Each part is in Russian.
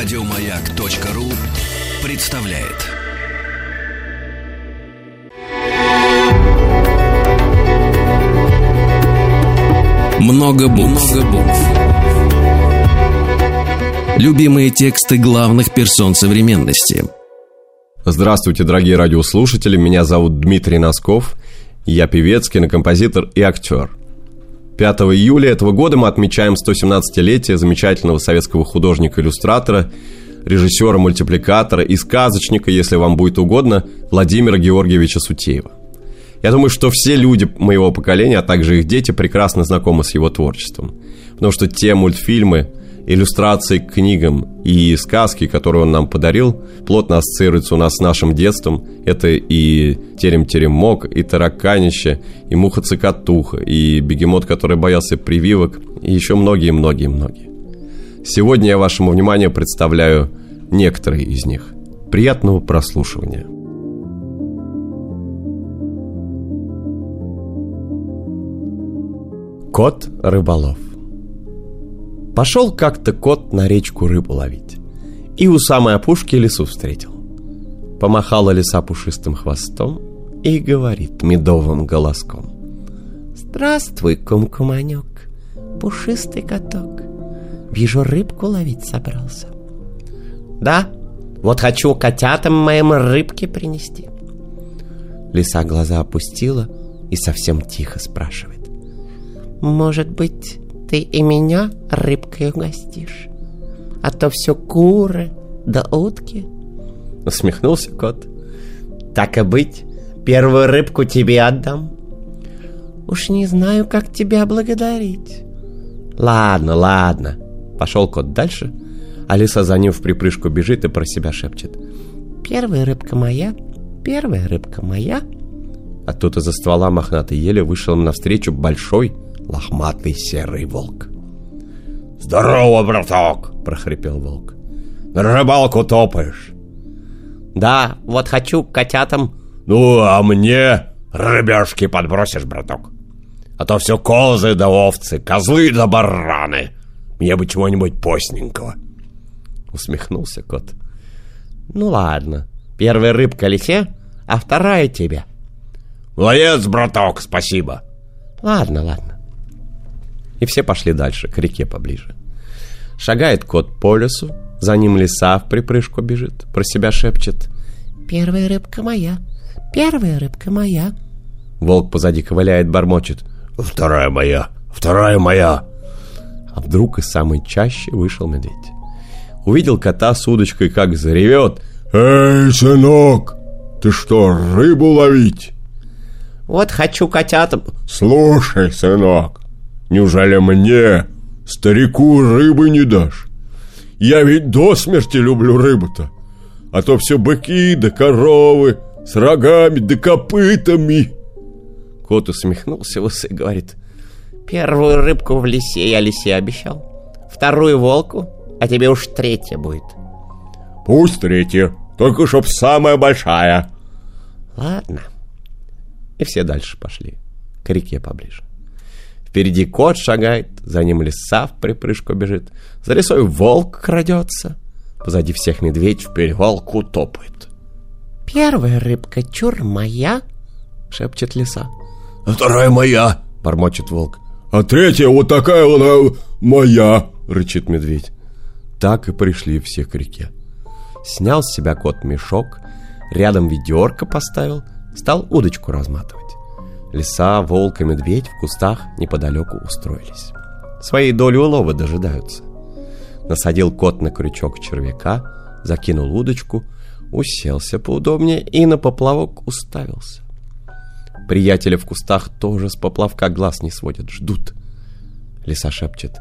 Радиомаяк.ру представляет. Много букв. Любимые тексты главных персон современности. Здравствуйте, дорогие радиослушатели. Меня зовут Дмитрий Носков. Я певец, кинокомпозитор и актер. 5 июля этого года мы отмечаем 117-летие замечательного советского художника-иллюстратора, режиссера, мультипликатора и сказочника, если вам будет угодно, Владимира Георгиевича Сутеева. Я думаю, что все люди моего поколения, а также их дети, прекрасно знакомы с его творчеством. Потому что те мультфильмы, иллюстрации к книгам и сказки, которые он нам подарил, плотно ассоциируются у нас с нашим детством. Это и терем-теремок, и тараканище, и муха-цикатуха, и бегемот, который боялся прививок, и еще многие-многие-многие. Сегодня я вашему вниманию представляю некоторые из них. Приятного прослушивания. Кот-рыболов Пошел как-то кот на речку рыбу ловить. И у самой опушки лесу встретил. Помахала лиса пушистым хвостом и говорит медовым голоском. Здравствуй, кум-куманек, пушистый каток. Вижу, рыбку ловить собрался. Да, вот хочу котятам моим рыбки принести. Лиса глаза опустила и совсем тихо спрашивает. Может быть, ты и меня рыбкой угостишь. А то все куры да утки. Усмехнулся кот. Так и быть, первую рыбку тебе отдам. Уж не знаю, как тебя благодарить. Ладно, ладно. Пошел кот дальше, а лиса за ним в припрыжку бежит и про себя шепчет. Первая рыбка моя, первая рыбка моя. А тут из-за ствола мохнатой еле вышел им навстречу большой, лохматый серый волк. «Здорово, браток!» — прохрипел волк. «На рыбалку топаешь?» «Да, вот хочу к котятам». «Ну, а мне рыбешки подбросишь, браток? А то все козы да овцы, козлы да бараны. Мне бы чего-нибудь постненького». Усмехнулся кот. «Ну ладно, первая рыбка лисе, а вторая тебе». «Молодец, браток, спасибо». «Ладно, ладно и все пошли дальше, к реке поближе. Шагает кот по лесу, за ним лиса в припрыжку бежит, про себя шепчет. «Первая рыбка моя, первая рыбка моя». Волк позади ковыляет, бормочет. «Вторая моя, вторая моя». А вдруг из самой чаще вышел медведь. Увидел кота с удочкой, как заревет. «Эй, сынок, ты что, рыбу ловить?» «Вот хочу котятам...» «Слушай, сынок, Неужели мне, старику, рыбы не дашь? Я ведь до смерти люблю рыбу-то. А то все быки да коровы с рогами да копытами. Кот усмехнулся в и говорит. Первую рыбку в лесе я лисе обещал. Вторую волку, а тебе уж третья будет. Пусть третья, только чтоб самая большая. Ладно. И все дальше пошли, к реке поближе. Впереди кот шагает, за ним лиса в припрыжку бежит. За лесой волк крадется. Позади всех медведь в перевалку топает. «Первая рыбка чур моя!» — шепчет лиса. «А вторая моя!» — бормочет волк. «А третья вот такая она моя!» — рычит медведь. Так и пришли все к реке. Снял с себя кот мешок, рядом ведерко поставил, стал удочку разматывать. Лиса, волк и медведь в кустах неподалеку устроились. Своей доли улова дожидаются. Насадил кот на крючок червяка, закинул удочку, уселся поудобнее и на поплавок уставился. Приятели в кустах тоже с поплавка глаз не сводят, ждут. Лиса шепчет.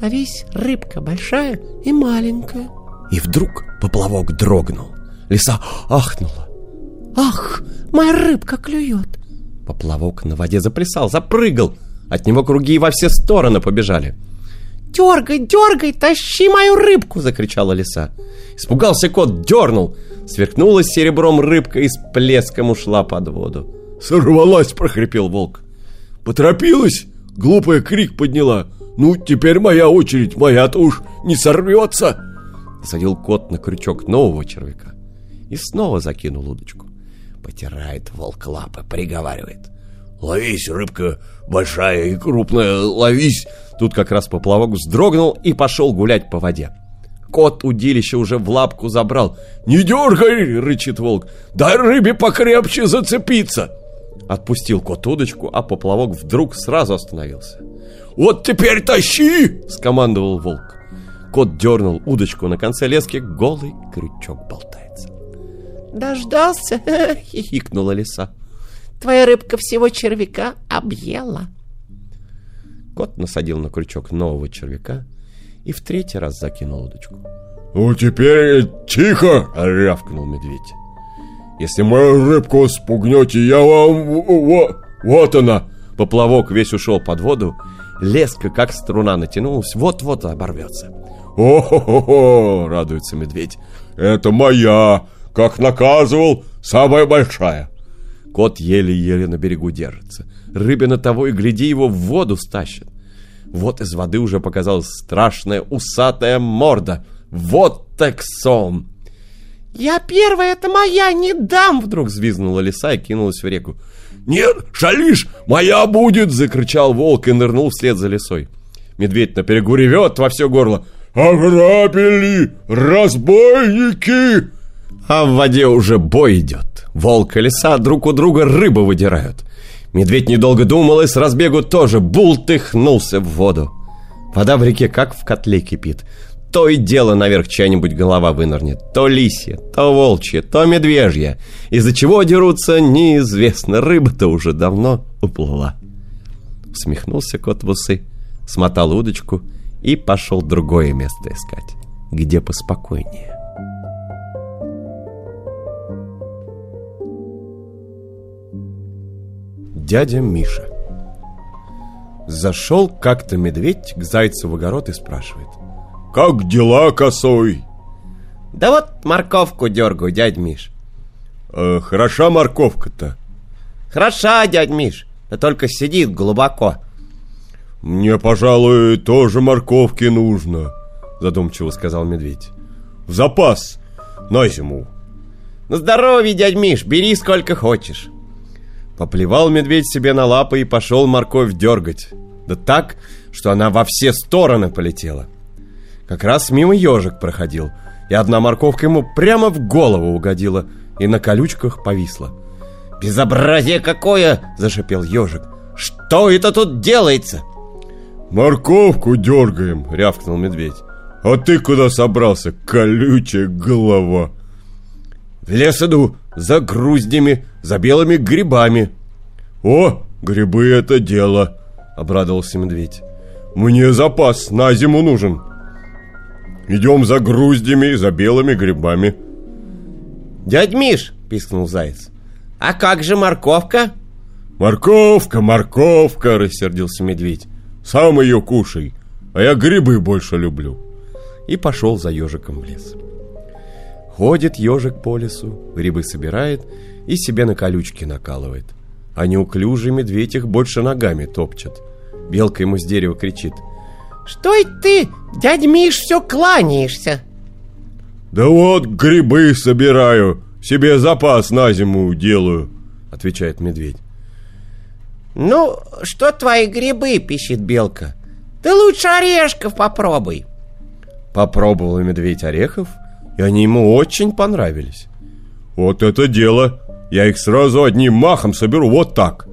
«Ловись, рыбка большая и маленькая». И вдруг поплавок дрогнул. Лиса ахнула. «Ах, моя рыбка клюет!» Поплавок на воде заплясал, запрыгал. От него круги во все стороны побежали. «Дергай, дергай, тащи мою рыбку!» — закричала лиса. Испугался кот, дернул. Сверкнула серебром рыбка и с плеском ушла под воду. «Сорвалась!» — прохрипел волк. «Поторопилась!» — глупая крик подняла. «Ну, теперь моя очередь, моя-то уж не сорвется!» Посадил кот на крючок нового червяка и снова закинул удочку. Потирает волк лапы, приговаривает. Ловись, рыбка большая и крупная, ловись. Тут как раз поплавок вздрогнул и пошел гулять по воде. Кот удилище уже в лапку забрал. «Не дергай!» — рычит волк. «Дай рыбе покрепче зацепиться!» Отпустил кот удочку, а поплавок вдруг сразу остановился. «Вот теперь тащи!» — скомандовал волк. Кот дернул удочку, на конце лески голый крючок болтается. «Дождался?» — хихикнула лиса. «Твоя рыбка всего червяка объела». Кот насадил на крючок нового червяка и в третий раз закинул удочку. «Ну, теперь тихо!» — рявкнул медведь. «Если мою рыбку спугнете, я вам... Вот, вот она!» Поплавок весь ушел под воду, леска, как струна, натянулась, вот-вот оборвется. «О-хо-хо-хо!» — радуется медведь. «Это моя! Как наказывал, самая большая!» Кот еле-еле на берегу держится. Рыбина того и гляди его в воду стащит. Вот из воды уже показалась страшная усатая морда. Вот так сон! «Я первая, это моя, не дам!» Вдруг взвизгнула лиса и кинулась в реку. «Нет, шалишь, моя будет!» Закричал волк и нырнул вслед за лисой. Медведь на берегу ревет во все горло. «Ограбили! Разбойники!» А в воде уже бой идет. Волк и лиса друг у друга рыбу выдирают. Медведь недолго думал и с разбегу тоже бултыхнулся в воду. Вода в реке как в котле кипит. То и дело наверх чья-нибудь голова вынырнет. То лисья, то волчья, то медвежья. Из-за чего дерутся, неизвестно. Рыба-то уже давно уплыла. Усмехнулся кот в усы, смотал удочку и пошел другое место искать, где поспокойнее. Дядя Миша Зашел как-то медведь к зайцу в огород и спрашивает «Как дела, косой?» «Да вот морковку дергаю, дядь Миш». э, «Хороша морковка-то?» «Хороша, дядь Миш, да только сидит глубоко». «Мне, пожалуй, тоже морковки нужно», задумчиво сказал медведь. «В запас, на зиму». «На здоровье, дядь Миш, бери сколько хочешь». Поплевал медведь себе на лапы и пошел морковь дергать. Да так, что она во все стороны полетела. Как раз мимо ежик проходил, и одна морковка ему прямо в голову угодила и на колючках повисла. «Безобразие какое!» – зашипел ежик. «Что это тут делается?» «Морковку дергаем!» – рявкнул медведь. «А ты куда собрался, колючая голова?» «В лес иду, за груздями, за белыми грибами». «О, грибы это дело!» – обрадовался медведь. «Мне запас на зиму нужен. Идем за груздями и за белыми грибами». «Дядь Миш!» – пискнул заяц. «А как же морковка?» «Морковка, морковка!» – рассердился медведь. «Сам ее кушай, а я грибы больше люблю». И пошел за ежиком в лес. Ходит ежик по лесу, грибы собирает и себе на колючки накалывает. А неуклюжий медведь их больше ногами топчет. Белка ему с дерева кричит. «Что это ты, дядя Миш, все кланяешься?» «Да вот грибы собираю, себе запас на зиму делаю», отвечает медведь. «Ну, что твои грибы?» – пищит белка. «Ты лучше орешков попробуй». Попробовал медведь орехов, и они ему очень понравились. «Вот это дело! Я их сразу одним махом соберу вот так!»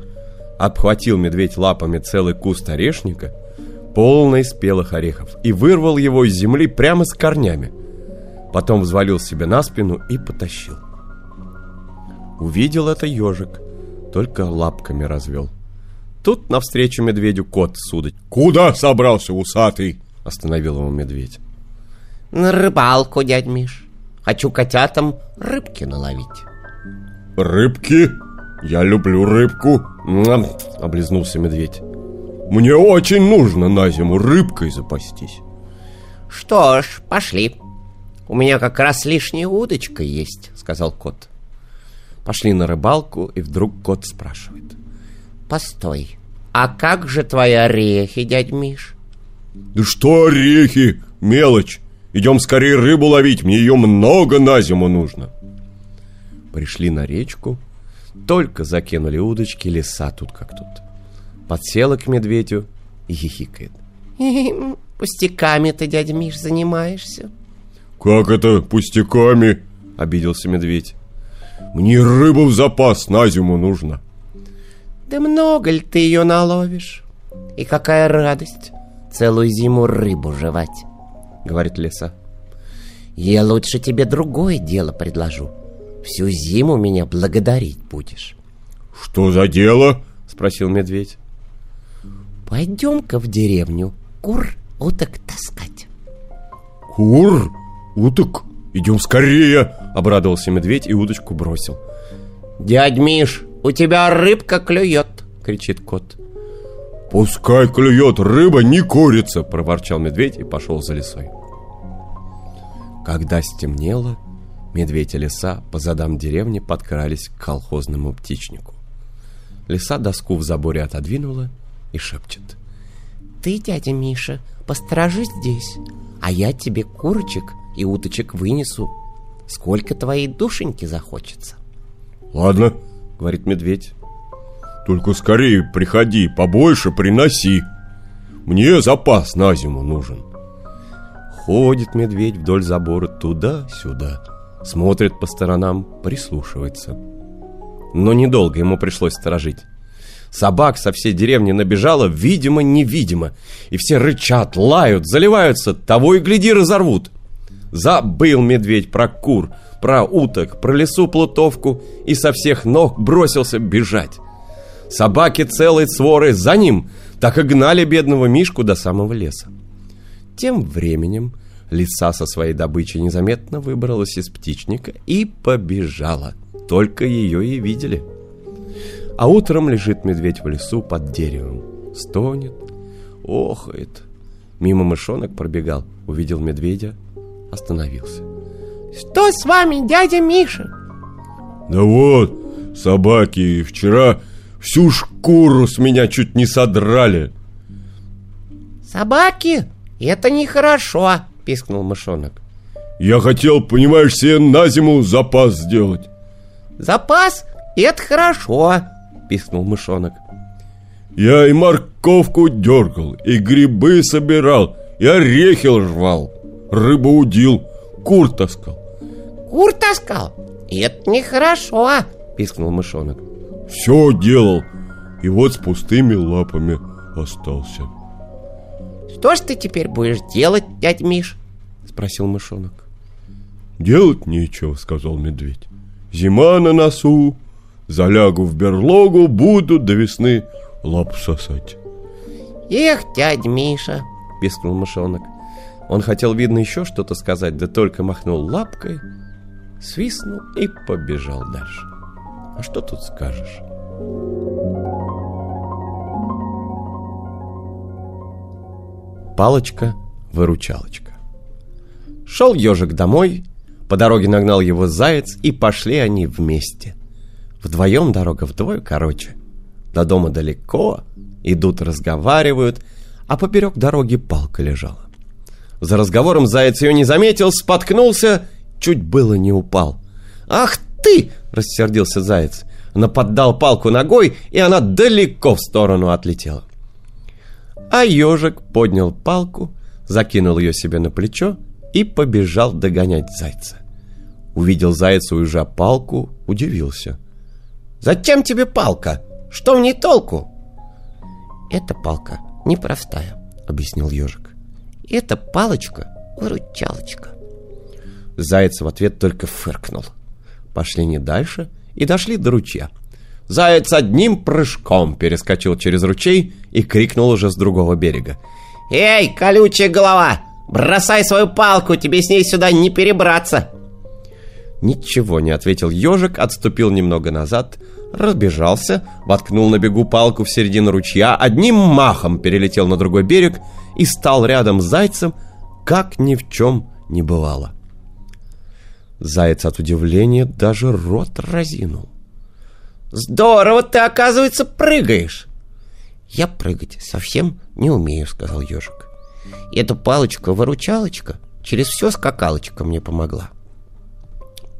Обхватил медведь лапами целый куст орешника, полный спелых орехов, и вырвал его из земли прямо с корнями. Потом взвалил себе на спину и потащил. Увидел это ежик, только лапками развел. Тут навстречу медведю кот судать. «Куда собрался, усатый?» Остановил его медведь. «На рыбалку, дядь Миш. Хочу котятам рыбки наловить». «Рыбки? Я люблю рыбку!» Мам, Облизнулся медведь. «Мне очень нужно на зиму рыбкой запастись». «Что ж, пошли. У меня как раз лишняя удочка есть», — сказал кот. Пошли на рыбалку, и вдруг кот спрашивает. «Постой, а как же твои орехи, дядь Миш?» «Да что орехи? Мелочь. Идем скорее рыбу ловить, мне ее много на зиму нужно. Пришли на речку, только закинули удочки, лиса тут как тут. Подсела к медведю и хихикает. Пустяками ты, дядя Миш, занимаешься. Как это пустяками? Обиделся медведь. Мне рыбу в запас на зиму нужно. Да много ли ты ее наловишь? И какая радость целую зиму рыбу жевать, говорит лиса. Я лучше тебе другое дело предложу. Всю зиму меня благодарить будешь. Что за дело? Спросил медведь. Пойдем-ка в деревню кур уток таскать. Кур? Уток? Идем скорее! Обрадовался медведь и удочку бросил. Дядь Миш, у тебя рыбка клюет, кричит кот. Пускай клюет, рыба не курица, проворчал медведь и пошел за лесой. Когда стемнело, медведь и лиса по задам деревни подкрались к колхозному птичнику. Лиса доску в заборе отодвинула и шепчет. Ты, дядя Миша, посторожи здесь, а я тебе курочек и уточек вынесу. Сколько твоей душеньки захочется. Ладно, говорит медведь. Только скорее приходи, побольше приноси. Мне запас на зиму нужен. Ходит медведь вдоль забора туда-сюда, смотрит по сторонам, прислушивается. Но недолго ему пришлось сторожить. Собак со всей деревни набежало, видимо-невидимо, и все рычат, лают, заливаются, того и гляди разорвут. Забыл медведь про кур, про уток, про лесу плутовку и со всех ног бросился бежать. Собаки целой своры за ним так и гнали бедного Мишку до самого леса. Тем временем лиса со своей добычей незаметно выбралась из птичника и побежала. Только ее и видели. А утром лежит медведь в лесу под деревом. Стонет, охает. Мимо мышонок пробегал, увидел медведя, остановился. Что с вами, дядя Миша? Да вот, собаки вчера всю шкуру с меня чуть не содрали. Собаки? Это нехорошо, пискнул мышонок. Я хотел, понимаешь, себе на зиму запас сделать. Запас? Это хорошо, пискнул мышонок. Я и морковку дергал, и грибы собирал, и орехи жвал, рыбу удил, кур таскал. Кур таскал? Это нехорошо, пискнул мышонок. Все делал, и вот с пустыми лапами остался. Что ж ты теперь будешь делать, дядь Миш? Спросил мышонок. Делать нечего, сказал медведь. Зима на носу, залягу в берлогу, буду до весны лапу сосать. Эх, дядь Миша, пискнул мышонок. Он хотел, видно, еще что-то сказать, да только махнул лапкой, свистнул и побежал дальше. А что тут скажешь? Палочка-выручалочка Шел ежик домой, по дороге нагнал его заяц, и пошли они вместе. Вдвоем дорога вдвое короче. До дома далеко, идут разговаривают, а поперек дороги палка лежала. За разговором заяц ее не заметил, споткнулся, чуть было не упал. «Ах ты!» — рассердился заяц. Наподдал палку ногой, и она далеко в сторону отлетела. А ежик поднял палку, закинул ее себе на плечо и побежал догонять зайца. Увидел заяц, уезжа палку, удивился. «Зачем тебе палка? Что в ней толку?» «Эта палка непростая», — объяснил ежик. «Это палочка-выручалочка». Заяц в ответ только фыркнул. Пошли не дальше и дошли до ручья. Заяц одним прыжком перескочил через ручей и крикнул уже с другого берега. «Эй, колючая голова! Бросай свою палку, тебе с ней сюда не перебраться!» Ничего не ответил ежик, отступил немного назад, разбежался, воткнул на бегу палку в середину ручья, одним махом перелетел на другой берег и стал рядом с зайцем, как ни в чем не бывало. Заяц от удивления даже рот разинул. «Здорово ты, оказывается, прыгаешь!» «Я прыгать совсем не умею», — сказал ежик. «Эту палочку-выручалочка Через все скакалочка мне помогла.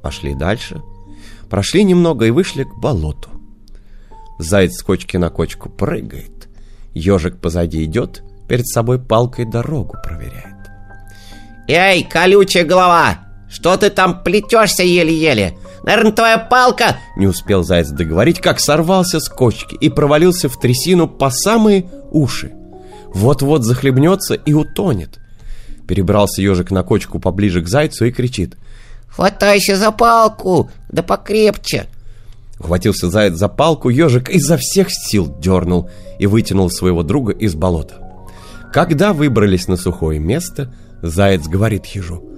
Пошли дальше. Прошли немного и вышли к болоту. Заяц с кочки на кочку прыгает. Ежик позади идет, перед собой палкой дорогу проверяет. «Эй, колючая голова! Что ты там плетешься еле-еле? Наверное, твоя палка...» Не успел заяц договорить, как сорвался с кочки и провалился в трясину по самые уши. Вот-вот захлебнется и утонет. Перебрался ежик на кочку поближе к зайцу и кричит. «Хватайся за палку, да покрепче!» Ухватился заяц за палку, ежик изо всех сил дернул и вытянул своего друга из болота. Когда выбрались на сухое место, заяц говорит ежу.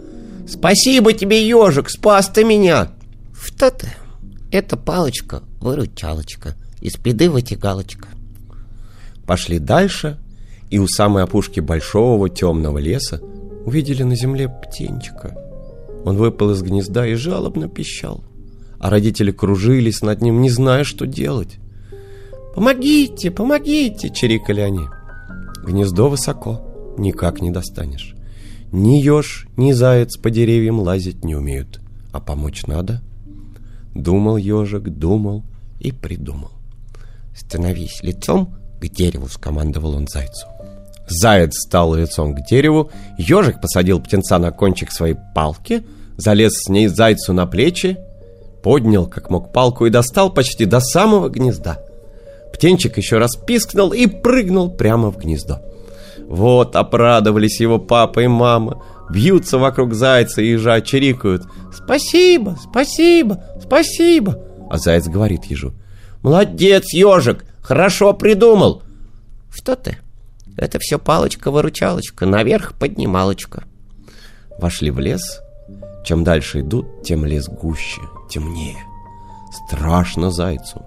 «Спасибо тебе, ежик, спас ты меня!» «Что ты? Это палочка, выручалочка, из беды вытягалочка». Пошли дальше, и у самой опушки большого темного леса увидели на земле птенчика. Он выпал из гнезда и жалобно пищал, а родители кружились над ним, не зная, что делать. «Помогите, помогите!» — чирикали они. Гнездо высоко, никак не достанешь. Ни еж, ни заяц по деревьям лазить не умеют, а помочь надо. Думал ежик, думал и придумал. «Становись лицом к дереву!» — скомандовал он зайцу. Заяц стал лицом к дереву, ежик посадил птенца на кончик своей палки, залез с ней зайцу на плечи, поднял как мог палку и достал почти до самого гнезда. Птенчик еще раз пискнул и прыгнул прямо в гнездо. Вот обрадовались его папа и мама, бьются вокруг зайца и ежа, чирикают. «Спасибо, спасибо, спасибо!» А заяц говорит ежу. «Молодец, ежик, хорошо придумал!» «Что ты?» Это все палочка-выручалочка, наверх поднималочка. Вошли в лес. Чем дальше идут, тем лес гуще, темнее. Страшно зайцу.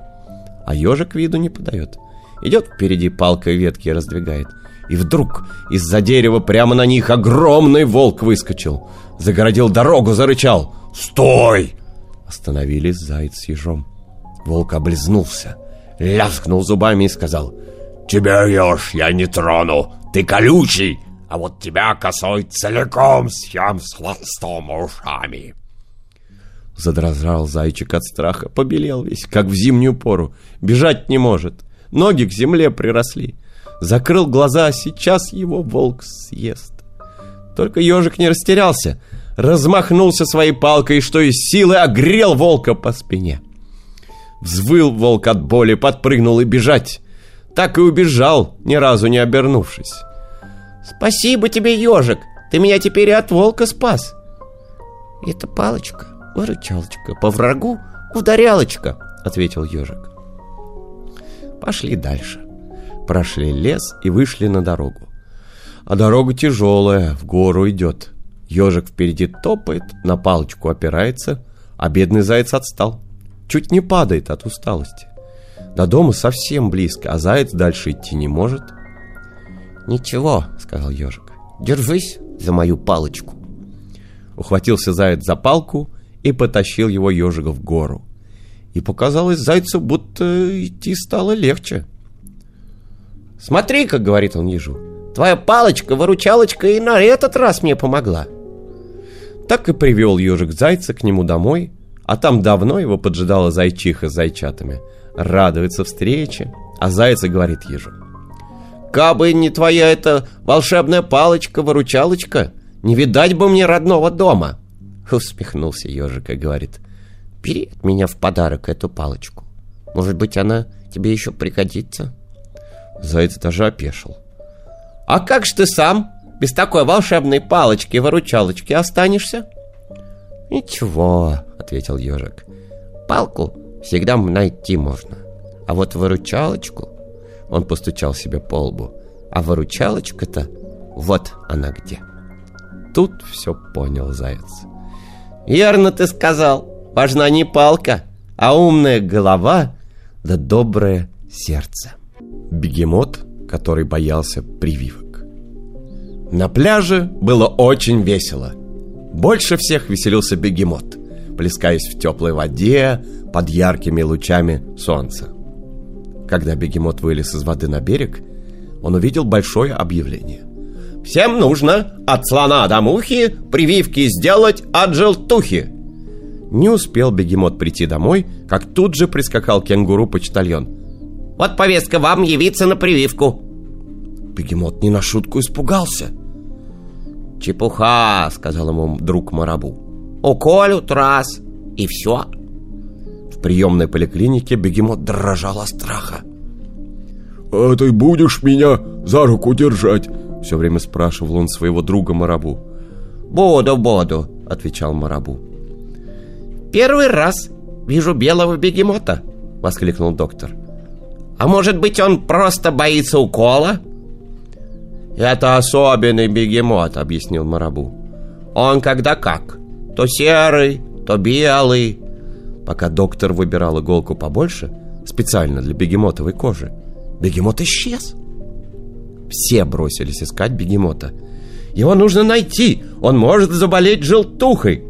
А ежик виду не подает. Идет впереди палкой ветки раздвигает. И вдруг из-за дерева прямо на них огромный волк выскочил. Загородил дорогу, зарычал. «Стой!» Остановились заяц с ежом. Волк облизнулся, лязгнул зубами и сказал Тебя, ешь, я не трону, ты колючий, а вот тебя, косой, целиком съем с хвостом ушами. Задрожал зайчик от страха, побелел весь, как в зимнюю пору. Бежать не может, ноги к земле приросли. Закрыл глаза, сейчас его волк съест. Только ежик не растерялся, размахнулся своей палкой и что из силы огрел волка по спине. Взвыл волк от боли, подпрыгнул и бежать так и убежал, ни разу не обернувшись. «Спасибо тебе, ежик, ты меня теперь и от волка спас!» «Это палочка, выручалочка, по врагу ударялочка», — ответил ежик. Пошли дальше. Прошли лес и вышли на дорогу. А дорога тяжелая, в гору идет. Ежик впереди топает, на палочку опирается, а бедный заяц отстал. Чуть не падает от усталости. До дома совсем близко, а заяц дальше идти не может. «Ничего», — сказал ежик, — «держись за мою палочку». Ухватился заяц за палку и потащил его ежика в гору. И показалось зайцу, будто идти стало легче. «Смотри, как говорит он ежу, твоя палочка-выручалочка и на этот раз мне помогла». Так и привел ежик зайца к нему домой, а там давно его поджидала зайчиха с зайчатами — радуется встрече, а зайца говорит ежу. «Кабы не твоя эта волшебная палочка-выручалочка, не видать бы мне родного дома!» Усмехнулся ежик и говорит. «Бери от меня в подарок эту палочку. Может быть, она тебе еще пригодится?» Заяц даже опешил. «А как же ты сам без такой волшебной палочки-выручалочки останешься?» «Ничего», — ответил ежик. «Палку всегда найти можно. А вот выручалочку... Он постучал себе по лбу. А выручалочка-то вот она где. Тут все понял заяц. Верно ты сказал. Важна не палка, а умная голова да доброе сердце. Бегемот, который боялся прививок. На пляже было очень весело. Больше всех веселился бегемот, плескаясь в теплой воде, под яркими лучами солнца. Когда бегемот вылез из воды на берег, он увидел большое объявление. Всем нужно от слона до мухи прививки сделать от желтухи. Не успел бегемот прийти домой, как тут же прискакал кенгуру-почтальон. Вот повестка вам явиться на прививку. Бегемот не на шутку испугался. Чепуха, сказал ему друг Марабу. Уколют раз, и все. В приемной поликлинике бегемот дрожал от страха. «А ты будешь меня за руку держать?» Все время спрашивал он своего друга Марабу. «Буду, буду», — отвечал Марабу. «Первый раз вижу белого бегемота», — воскликнул доктор. «А может быть, он просто боится укола?» «Это особенный бегемот», — объяснил Марабу. «Он когда как, то серый, то белый, Пока доктор выбирал иголку побольше, специально для бегемотовой кожи, бегемот исчез. Все бросились искать бегемота. Его нужно найти, он может заболеть желтухой.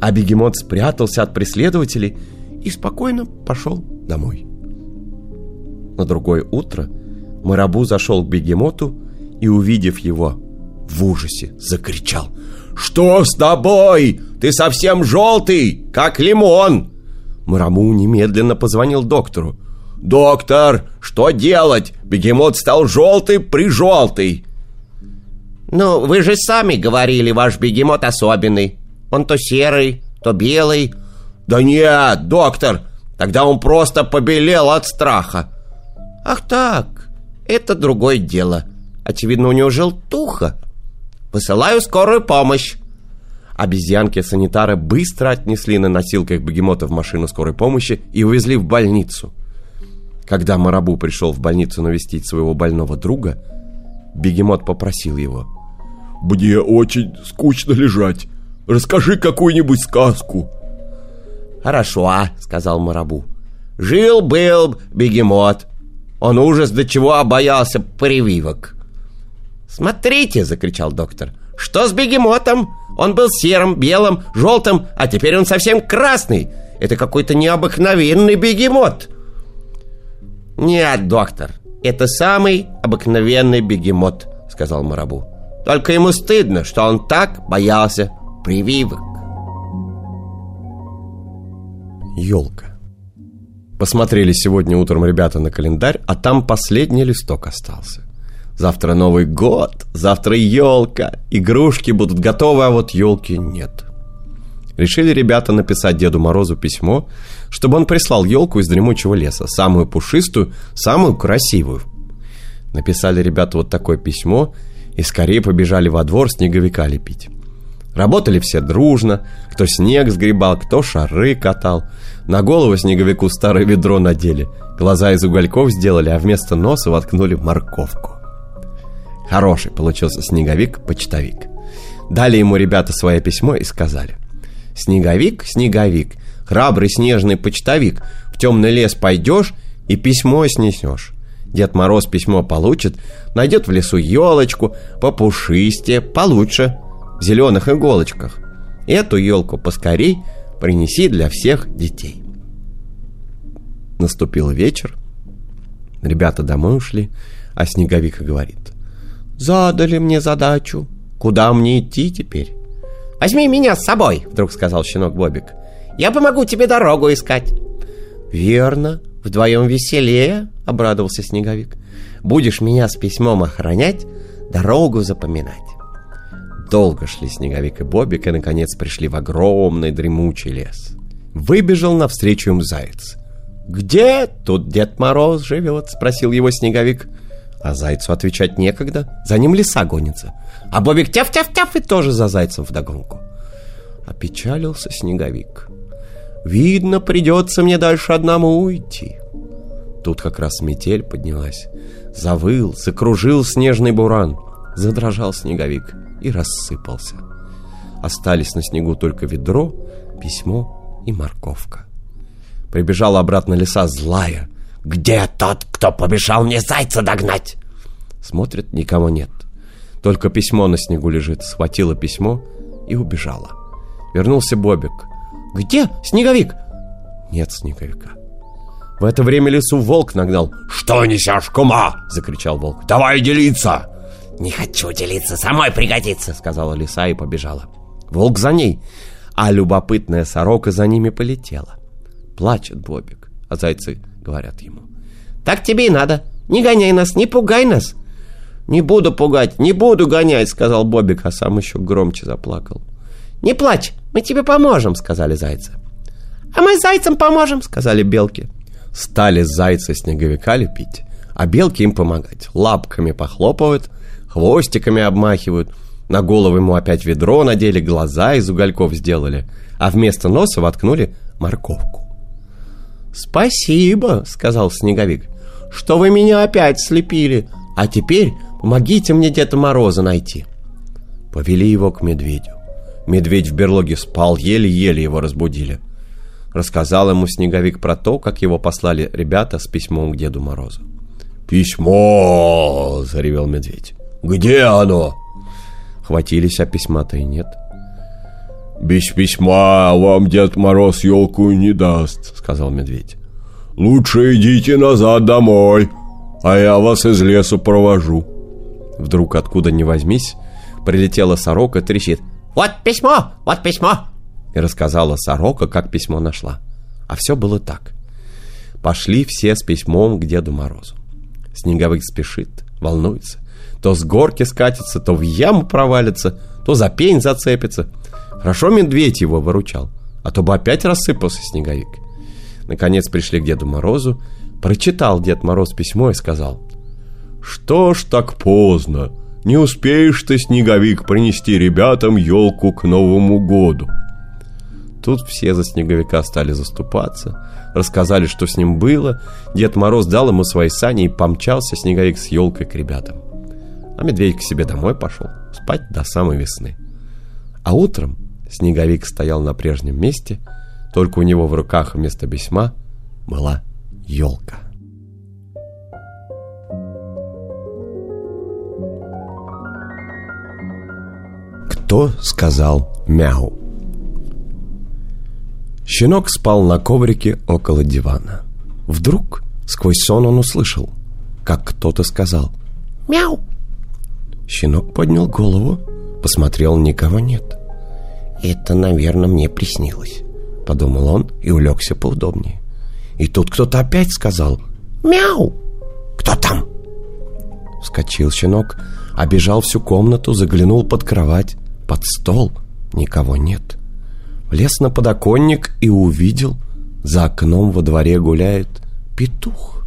А бегемот спрятался от преследователей и спокойно пошел домой. На другое утро Марабу зашел к бегемоту и, увидев его, в ужасе закричал «Что с тобой? Ты совсем желтый, как лимон!» Мараму немедленно позвонил доктору. «Доктор, что делать? Бегемот стал желтый-прижелтый!» «Ну, вы же сами говорили, ваш бегемот особенный. Он то серый, то белый». «Да нет, доктор, тогда он просто побелел от страха». «Ах так, это другое дело. Очевидно, у него желтуха. Посылаю скорую помощь. Обезьянки-санитары быстро отнесли на носилках бегемота в машину скорой помощи и увезли в больницу. Когда Марабу пришел в больницу навестить своего больного друга, бегемот попросил его. «Мне очень скучно лежать. Расскажи какую-нибудь сказку». «Хорошо», а», — сказал Марабу. «Жил-был бегемот. Он ужас до чего боялся прививок». «Смотрите!» — закричал доктор. «Что с бегемотом? Он был серым, белым, желтым, а теперь он совсем красный. Это какой-то необыкновенный бегемот!» «Нет, доктор, это самый обыкновенный бегемот», — сказал Марабу. «Только ему стыдно, что он так боялся прививок». Елка. Посмотрели сегодня утром ребята на календарь, а там последний листок остался. Завтра Новый год, завтра елка. Игрушки будут готовы, а вот елки нет. Решили ребята написать Деду Морозу письмо, чтобы он прислал елку из дремучего леса, самую пушистую, самую красивую. Написали ребята вот такое письмо и скорее побежали во двор снеговика лепить. Работали все дружно, кто снег сгребал, кто шары катал. На голову снеговику старое ведро надели, глаза из угольков сделали, а вместо носа воткнули морковку. Хороший получился снеговик-почтовик. Дали ему ребята свое письмо и сказали. «Снеговик, снеговик, храбрый снежный почтовик, в темный лес пойдешь и письмо снесешь. Дед Мороз письмо получит, найдет в лесу елочку, попушистее, получше, зеленых иголочках. Эту елку поскорей принеси для всех детей». Наступил вечер, ребята домой ушли, а Снеговик говорит – Задали мне задачу. Куда мне идти теперь? Возьми меня с собой, вдруг сказал щенок Бобик. Я помогу тебе дорогу искать. Верно, вдвоем веселее, обрадовался Снеговик. Будешь меня с письмом охранять, дорогу запоминать. Долго шли Снеговик и Бобик и, наконец, пришли в огромный дремучий лес. Выбежал навстречу им заяц. «Где тут Дед Мороз живет?» — спросил его Снеговик. А зайцу отвечать некогда, за ним лиса гонится. А Бобик тяф-тяф-тяф и тоже за зайцем вдогонку. Опечалился снеговик. Видно, придется мне дальше одному уйти. Тут как раз метель поднялась. Завыл, закружил снежный буран. Задрожал снеговик и рассыпался. Остались на снегу только ведро, письмо и морковка. Прибежала обратно лиса злая, «Где тот, кто побежал мне зайца догнать?» Смотрит, никого нет. Только письмо на снегу лежит. Схватила письмо и убежала. Вернулся Бобик. «Где снеговик?» Нет снеговика. В это время лесу волк нагнал. «Что несешь, кума?» — закричал волк. «Давай делиться!» «Не хочу делиться, самой пригодится», — сказала лиса и побежала. Волк за ней, а любопытная сорока за ними полетела. Плачет Бобик, а зайцы говорят ему. «Так тебе и надо, не гоняй нас, не пугай нас». «Не буду пугать, не буду гонять», — сказал Бобик, а сам еще громче заплакал. «Не плачь, мы тебе поможем», — сказали зайцы. «А мы зайцам поможем», — сказали белки. Стали зайцы снеговика лепить, а белки им помогать. Лапками похлопывают, хвостиками обмахивают, на голову ему опять ведро надели, глаза из угольков сделали, а вместо носа воткнули морковку. «Спасибо», — сказал снеговик, — «что вы меня опять слепили, а теперь помогите мне Деда Мороза найти». Повели его к медведю. Медведь в берлоге спал, еле-еле его разбудили. Рассказал ему Снеговик про то, как его послали ребята с письмом к Деду Морозу. «Письмо!» – заревел медведь. «Где оно?» Хватились, а письма-то и нет. «Без письма вам Дед Мороз елку не даст», – сказал медведь. «Лучше идите назад домой, а я вас из лесу провожу». Вдруг откуда ни возьмись, прилетела сорока, трещит. «Вот письмо! Вот письмо!» И рассказала сорока, как письмо нашла. А все было так. Пошли все с письмом к Деду Морозу. Снеговик спешит, волнуется. То с горки скатится, то в яму провалится, то за пень зацепится. Хорошо медведь его выручал, а то бы опять рассыпался снеговик. Наконец пришли к Деду Морозу, прочитал Дед Мороз письмо и сказал, «Что ж так поздно? Не успеешь ты, снеговик, принести ребятам елку к Новому году. Тут все за снеговика стали заступаться, рассказали, что с ним было. Дед Мороз дал ему свои сани и помчался снеговик с елкой к ребятам. А медведь к себе домой пошел, спать до самой весны. А утром снеговик стоял на прежнем месте, только у него в руках вместо письма была елка. Кто сказал мяу? Щенок спал на коврике около дивана. Вдруг сквозь сон он услышал, как кто-то сказал «Мяу!». Щенок поднял голову, посмотрел, никого нет. «Это, наверное, мне приснилось», — подумал он и улегся поудобнее. И тут кто-то опять сказал «Мяу!». «Кто там?» Вскочил щенок, обежал всю комнату, заглянул под кровать, под стол никого нет. Влез на подоконник и увидел, за окном во дворе гуляет петух.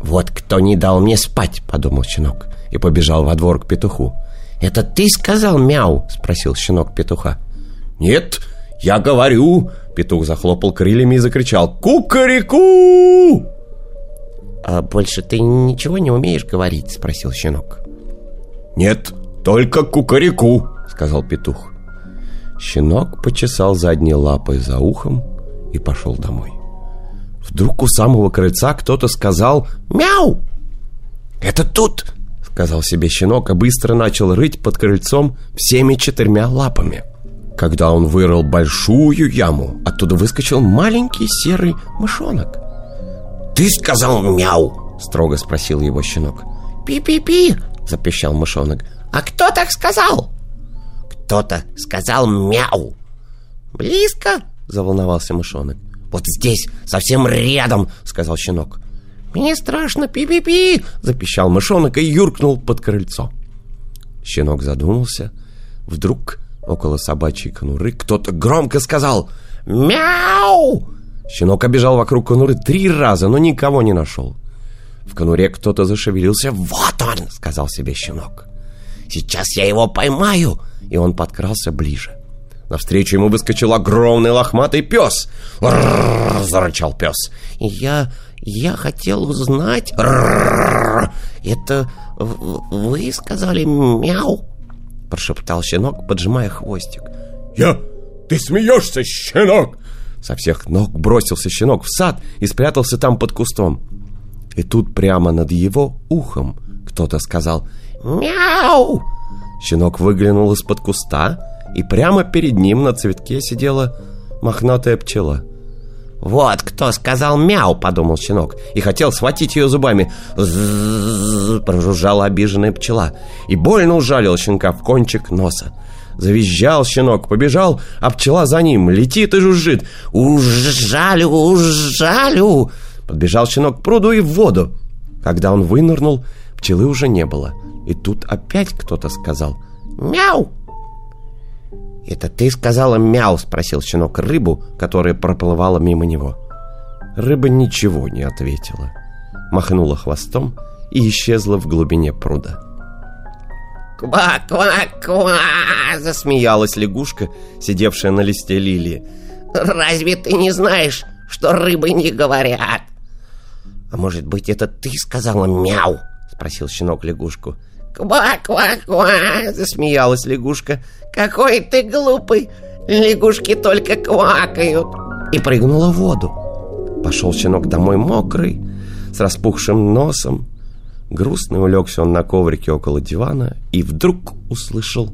«Вот кто не дал мне спать», — подумал щенок и побежал во двор к петуху. «Это ты сказал мяу?» — спросил щенок петуха. «Нет, я говорю!» — петух захлопал крыльями и закричал «Кукареку!» «А больше ты ничего не умеешь говорить?» — спросил щенок. «Нет, «Только кукареку», — сказал петух. Щенок почесал задней лапой за ухом и пошел домой. Вдруг у самого крыльца кто-то сказал «Мяу!» «Это тут!» — сказал себе щенок и быстро начал рыть под крыльцом всеми четырьмя лапами. Когда он вырыл большую яму, оттуда выскочил маленький серый мышонок. «Ты сказал мяу?» — строго спросил его щенок. «Пи-пи-пи!» — запищал мышонок. «А кто так сказал?» «Кто-то сказал мяу». «Близко?» – заволновался мышонок. «Вот здесь, совсем рядом», – сказал щенок. «Мне страшно, пи-пи-пи!» – запищал мышонок и юркнул под крыльцо. Щенок задумался. Вдруг около собачьей конуры кто-то громко сказал «Мяу!». Щенок обежал вокруг конуры три раза, но никого не нашел. В конуре кто-то зашевелился. «Вот он!» — сказал себе щенок. Сейчас я его поймаю!» И он подкрался ближе. Навстречу ему выскочил огромный лохматый пес. «Ррррр!» — зарычал пес. «Я... я хотел узнать...» «Ррррр! Это вы сказали мяу?» Прошептал щенок, поджимая хвостик. «Я... Ты смеешься, щенок?» Со всех ног бросился щенок в сад и спрятался там под кустом. И тут прямо над его ухом кто-то сказал «Мяу!» Щенок выглянул из-под куста, и прямо перед ним на цветке сидела мохнатая пчела. «Вот кто сказал мяу!» — подумал щенок И хотел схватить ее зубами Прожужжала обиженная пчела И больно ужалил щенка в кончик носа Завизжал щенок, побежал, а пчела за ним Летит и жужжит «Ужалю, ужалю!» Подбежал щенок к пруду и в воду Когда он вынырнул, пчелы уже не было И тут опять кто-то сказал «Мяу!» «Это ты сказала мяу?» — спросил щенок рыбу, которая проплывала мимо него. Рыба ничего не ответила. Махнула хвостом и исчезла в глубине пруда. «Ква-ква-ква!» — засмеялась лягушка, сидевшая на листе лилии. «Разве ты не знаешь, что рыбы не говорят?» «А может быть, это ты сказала мяу?» — спросил щенок лягушку. «Ква-ква-ква!» — засмеялась лягушка. «Какой ты глупый! Лягушки только квакают!» И прыгнула в воду. Пошел щенок домой мокрый, с распухшим носом. Грустно улегся он на коврике около дивана и вдруг услышал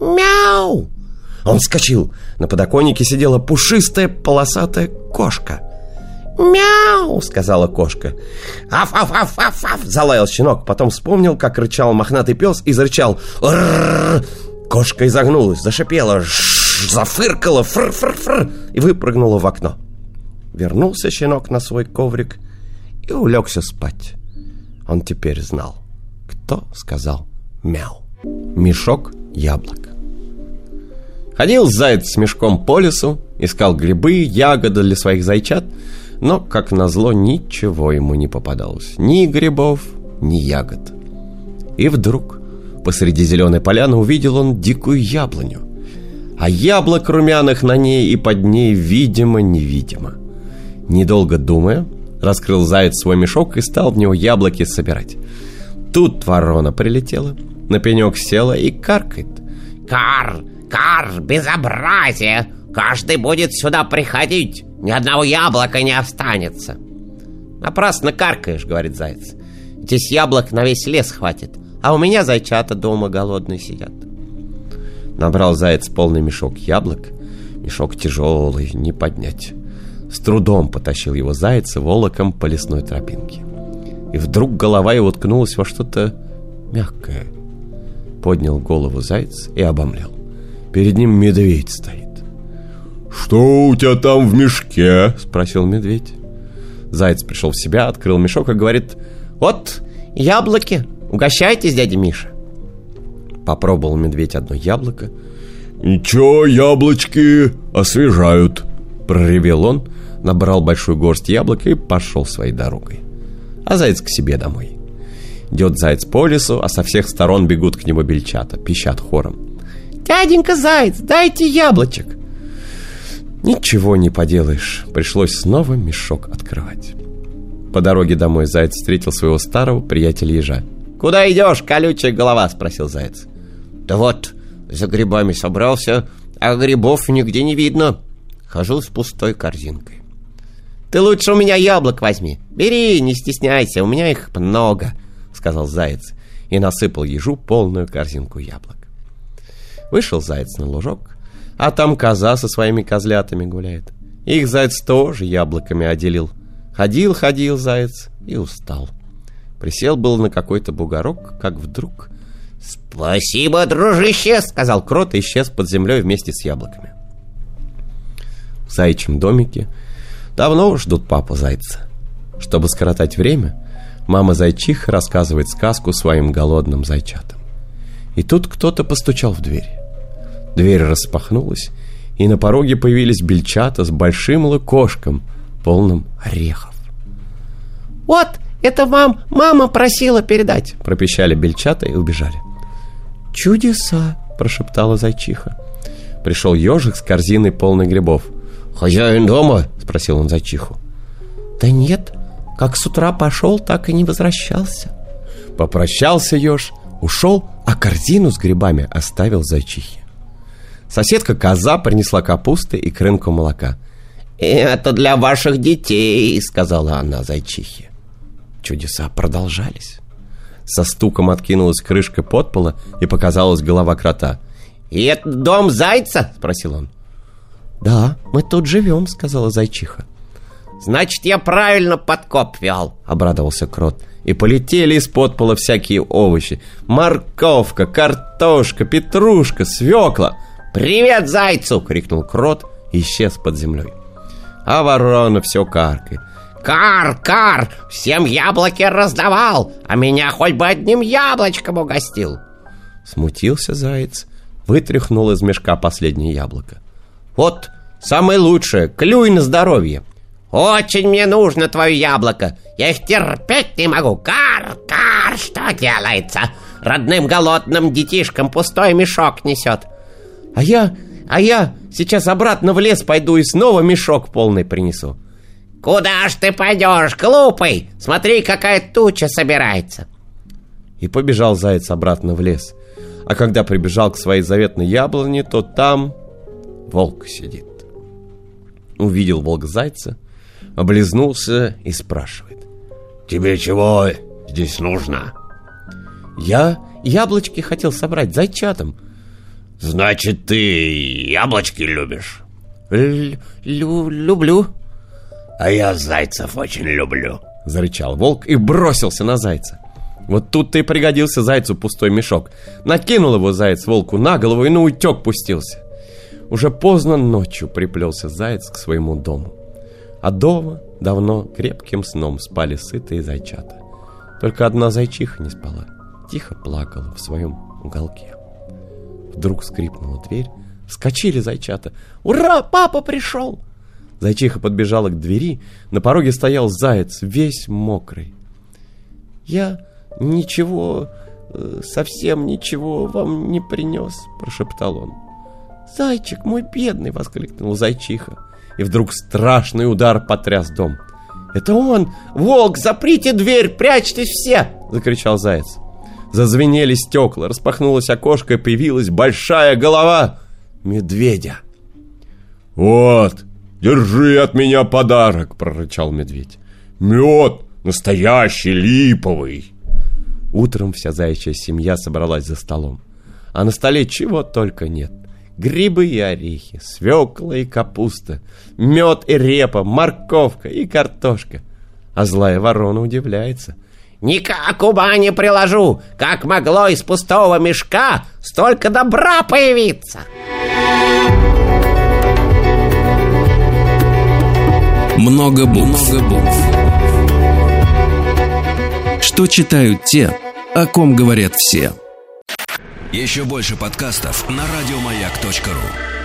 «Мяу!» Он вскочил. На подоконнике сидела пушистая полосатая кошка. «Мяу!» — сказала кошка. «Аф-аф-аф-аф-аф!» — залаял щенок. Потом вспомнил, как рычал мохнатый пес и зарычал. Кошка изогнулась, зашипела, зафыркала, фр-фр-фр и выпрыгнула в окно. Вернулся щенок на свой коврик и улегся спать. Он теперь знал, кто сказал «мяу». Мешок яблок. Ходил заяц с мешком по лесу, искал грибы, ягоды для своих зайчат, но, как назло, ничего ему не попадалось. Ни грибов, ни ягод. И вдруг посреди зеленой поляны увидел он дикую яблоню. А яблок румяных на ней и под ней видимо-невидимо. Недолго думая, раскрыл заяц свой мешок и стал в него яблоки собирать. Тут ворона прилетела, на пенек села и каркает. «Кар! Кар! Безобразие! Каждый будет сюда приходить! Ни одного яблока не останется!» «Напрасно каркаешь», — говорит заяц. «Здесь яблок на весь лес хватит, а у меня зайчата дома голодные сидят». Набрал заяц полный мешок яблок. Мешок тяжелый, не поднять. С трудом потащил его заяц волоком по лесной тропинке. И вдруг голова его уткнулась во что-то мягкое. Поднял голову заяц и обомлел. Перед ним медведь стоит. «Что у тебя там в мешке?» — спросил медведь. Заяц пришел в себя, открыл мешок и говорит «Вот яблоки, угощайтесь, дядя Миша». Попробовал медведь одно яблоко. «Ничего, яблочки освежают», — проревел он, набрал большую горсть яблок и пошел своей дорогой. А заяц к себе домой. Идет заяц по лесу, а со всех сторон бегут к нему бельчата, пищат хором. «Дяденька заяц, дайте яблочек!» Ничего не поделаешь, пришлось снова мешок открывать. По дороге домой заяц встретил своего старого приятеля ежа. «Куда идешь, колючая голова?» – спросил заяц. «Да вот, за грибами собрался, а грибов нигде не видно. Хожу с пустой корзинкой». «Ты лучше у меня яблок возьми. Бери, не стесняйся, у меня их много», — сказал заяц и насыпал ежу полную корзинку яблок. Вышел заяц на лужок, а там коза со своими козлятами гуляет. Их заяц тоже яблоками отделил. Ходил-ходил заяц и устал. Присел был на какой-то бугорок, как вдруг... «Спасибо, дружище!» — сказал крот и исчез под землей вместе с яблоками. В заячьем домике давно ждут папу зайца. Чтобы скоротать время, мама зайчиха рассказывает сказку своим голодным зайчатам. И тут кто-то постучал в дверь. Дверь распахнулась, и на пороге появились бельчата с большим лукошком, полным орехов. «Вот, это вам мама просила передать!» Пропищали бельчата и убежали. «Чудеса!» – прошептала зайчиха. Пришел ежик с корзиной полной грибов. «Хозяин дома?» – спросил он зайчиху. «Да нет, как с утра пошел, так и не возвращался». Попрощался еж, ушел, а корзину с грибами оставил зайчихе. Соседка коза принесла капусты и крынку молока. «Это для ваших детей», — сказала она зайчихе. Чудеса продолжались. Со стуком откинулась крышка подпола и показалась голова крота. «И это дом зайца?» — спросил он. Да, мы тут живем, сказала зайчиха. Значит, я правильно подкоп вел, обрадовался крот. И полетели из-под пола всякие овощи. Морковка, картошка, петрушка, свекла. «Привет зайцу!» — крикнул крот и исчез под землей. А ворона все каркает. «Кар, кар! Всем яблоки раздавал, а меня хоть бы одним яблочком угостил!» Смутился заяц, вытряхнул из мешка последнее яблоко. «Вот, самое лучшее, клюй на здоровье!» «Очень мне нужно твое яблоко! Я их терпеть не могу! Кар, кар, что делается? Родным голодным детишкам пустой мешок несет!» «А я, а я сейчас обратно в лес пойду и снова мешок полный принесу!» «Куда ж ты пойдешь, глупый? Смотри, какая туча собирается!» И побежал заяц обратно в лес. А когда прибежал к своей заветной яблоне, то там волк сидит. Увидел волк зайца, облизнулся и спрашивает. «Тебе чего здесь нужно?» «Я яблочки хотел собрать зайчатам». «Значит, ты яблочки любишь?» Л -лю «Люблю». «А я зайцев очень люблю», — зарычал волк и бросился на зайца. Вот тут-то и пригодился зайцу пустой мешок. Накинул его заяц волку на голову и на утек пустился. Уже поздно ночью приплелся заяц к своему дому. А дома давно крепким сном спали сытые зайчата. Только одна зайчиха не спала, тихо плакала в своем уголке. Вдруг скрипнула дверь, вскочили зайчата. «Ура, папа пришел!» Зайчиха подбежала к двери, на пороге стоял заяц, весь мокрый. «Я ничего, э, совсем ничего вам не принес», — прошептал он. «Зайчик мой бедный!» — воскликнула зайчиха. И вдруг страшный удар потряс дом. «Это он! Волк, заприте дверь! Прячьтесь все!» — закричал заяц. Зазвенели стекла, распахнулось окошко и появилась большая голова медведя. «Вот, держи от меня подарок!» — прорычал медведь. «Мед настоящий, липовый!» Утром вся заячья семья собралась за столом. А на столе чего только нет. Грибы и орехи, свекла и капуста, мед и репа, морковка и картошка. А злая ворона удивляется. «Никак ума не приложу! Как могло из пустого мешка столько добра появиться?» Много букв. Много букв. Что читают те, о ком говорят все. Еще больше подкастов на радиомаяк.ру.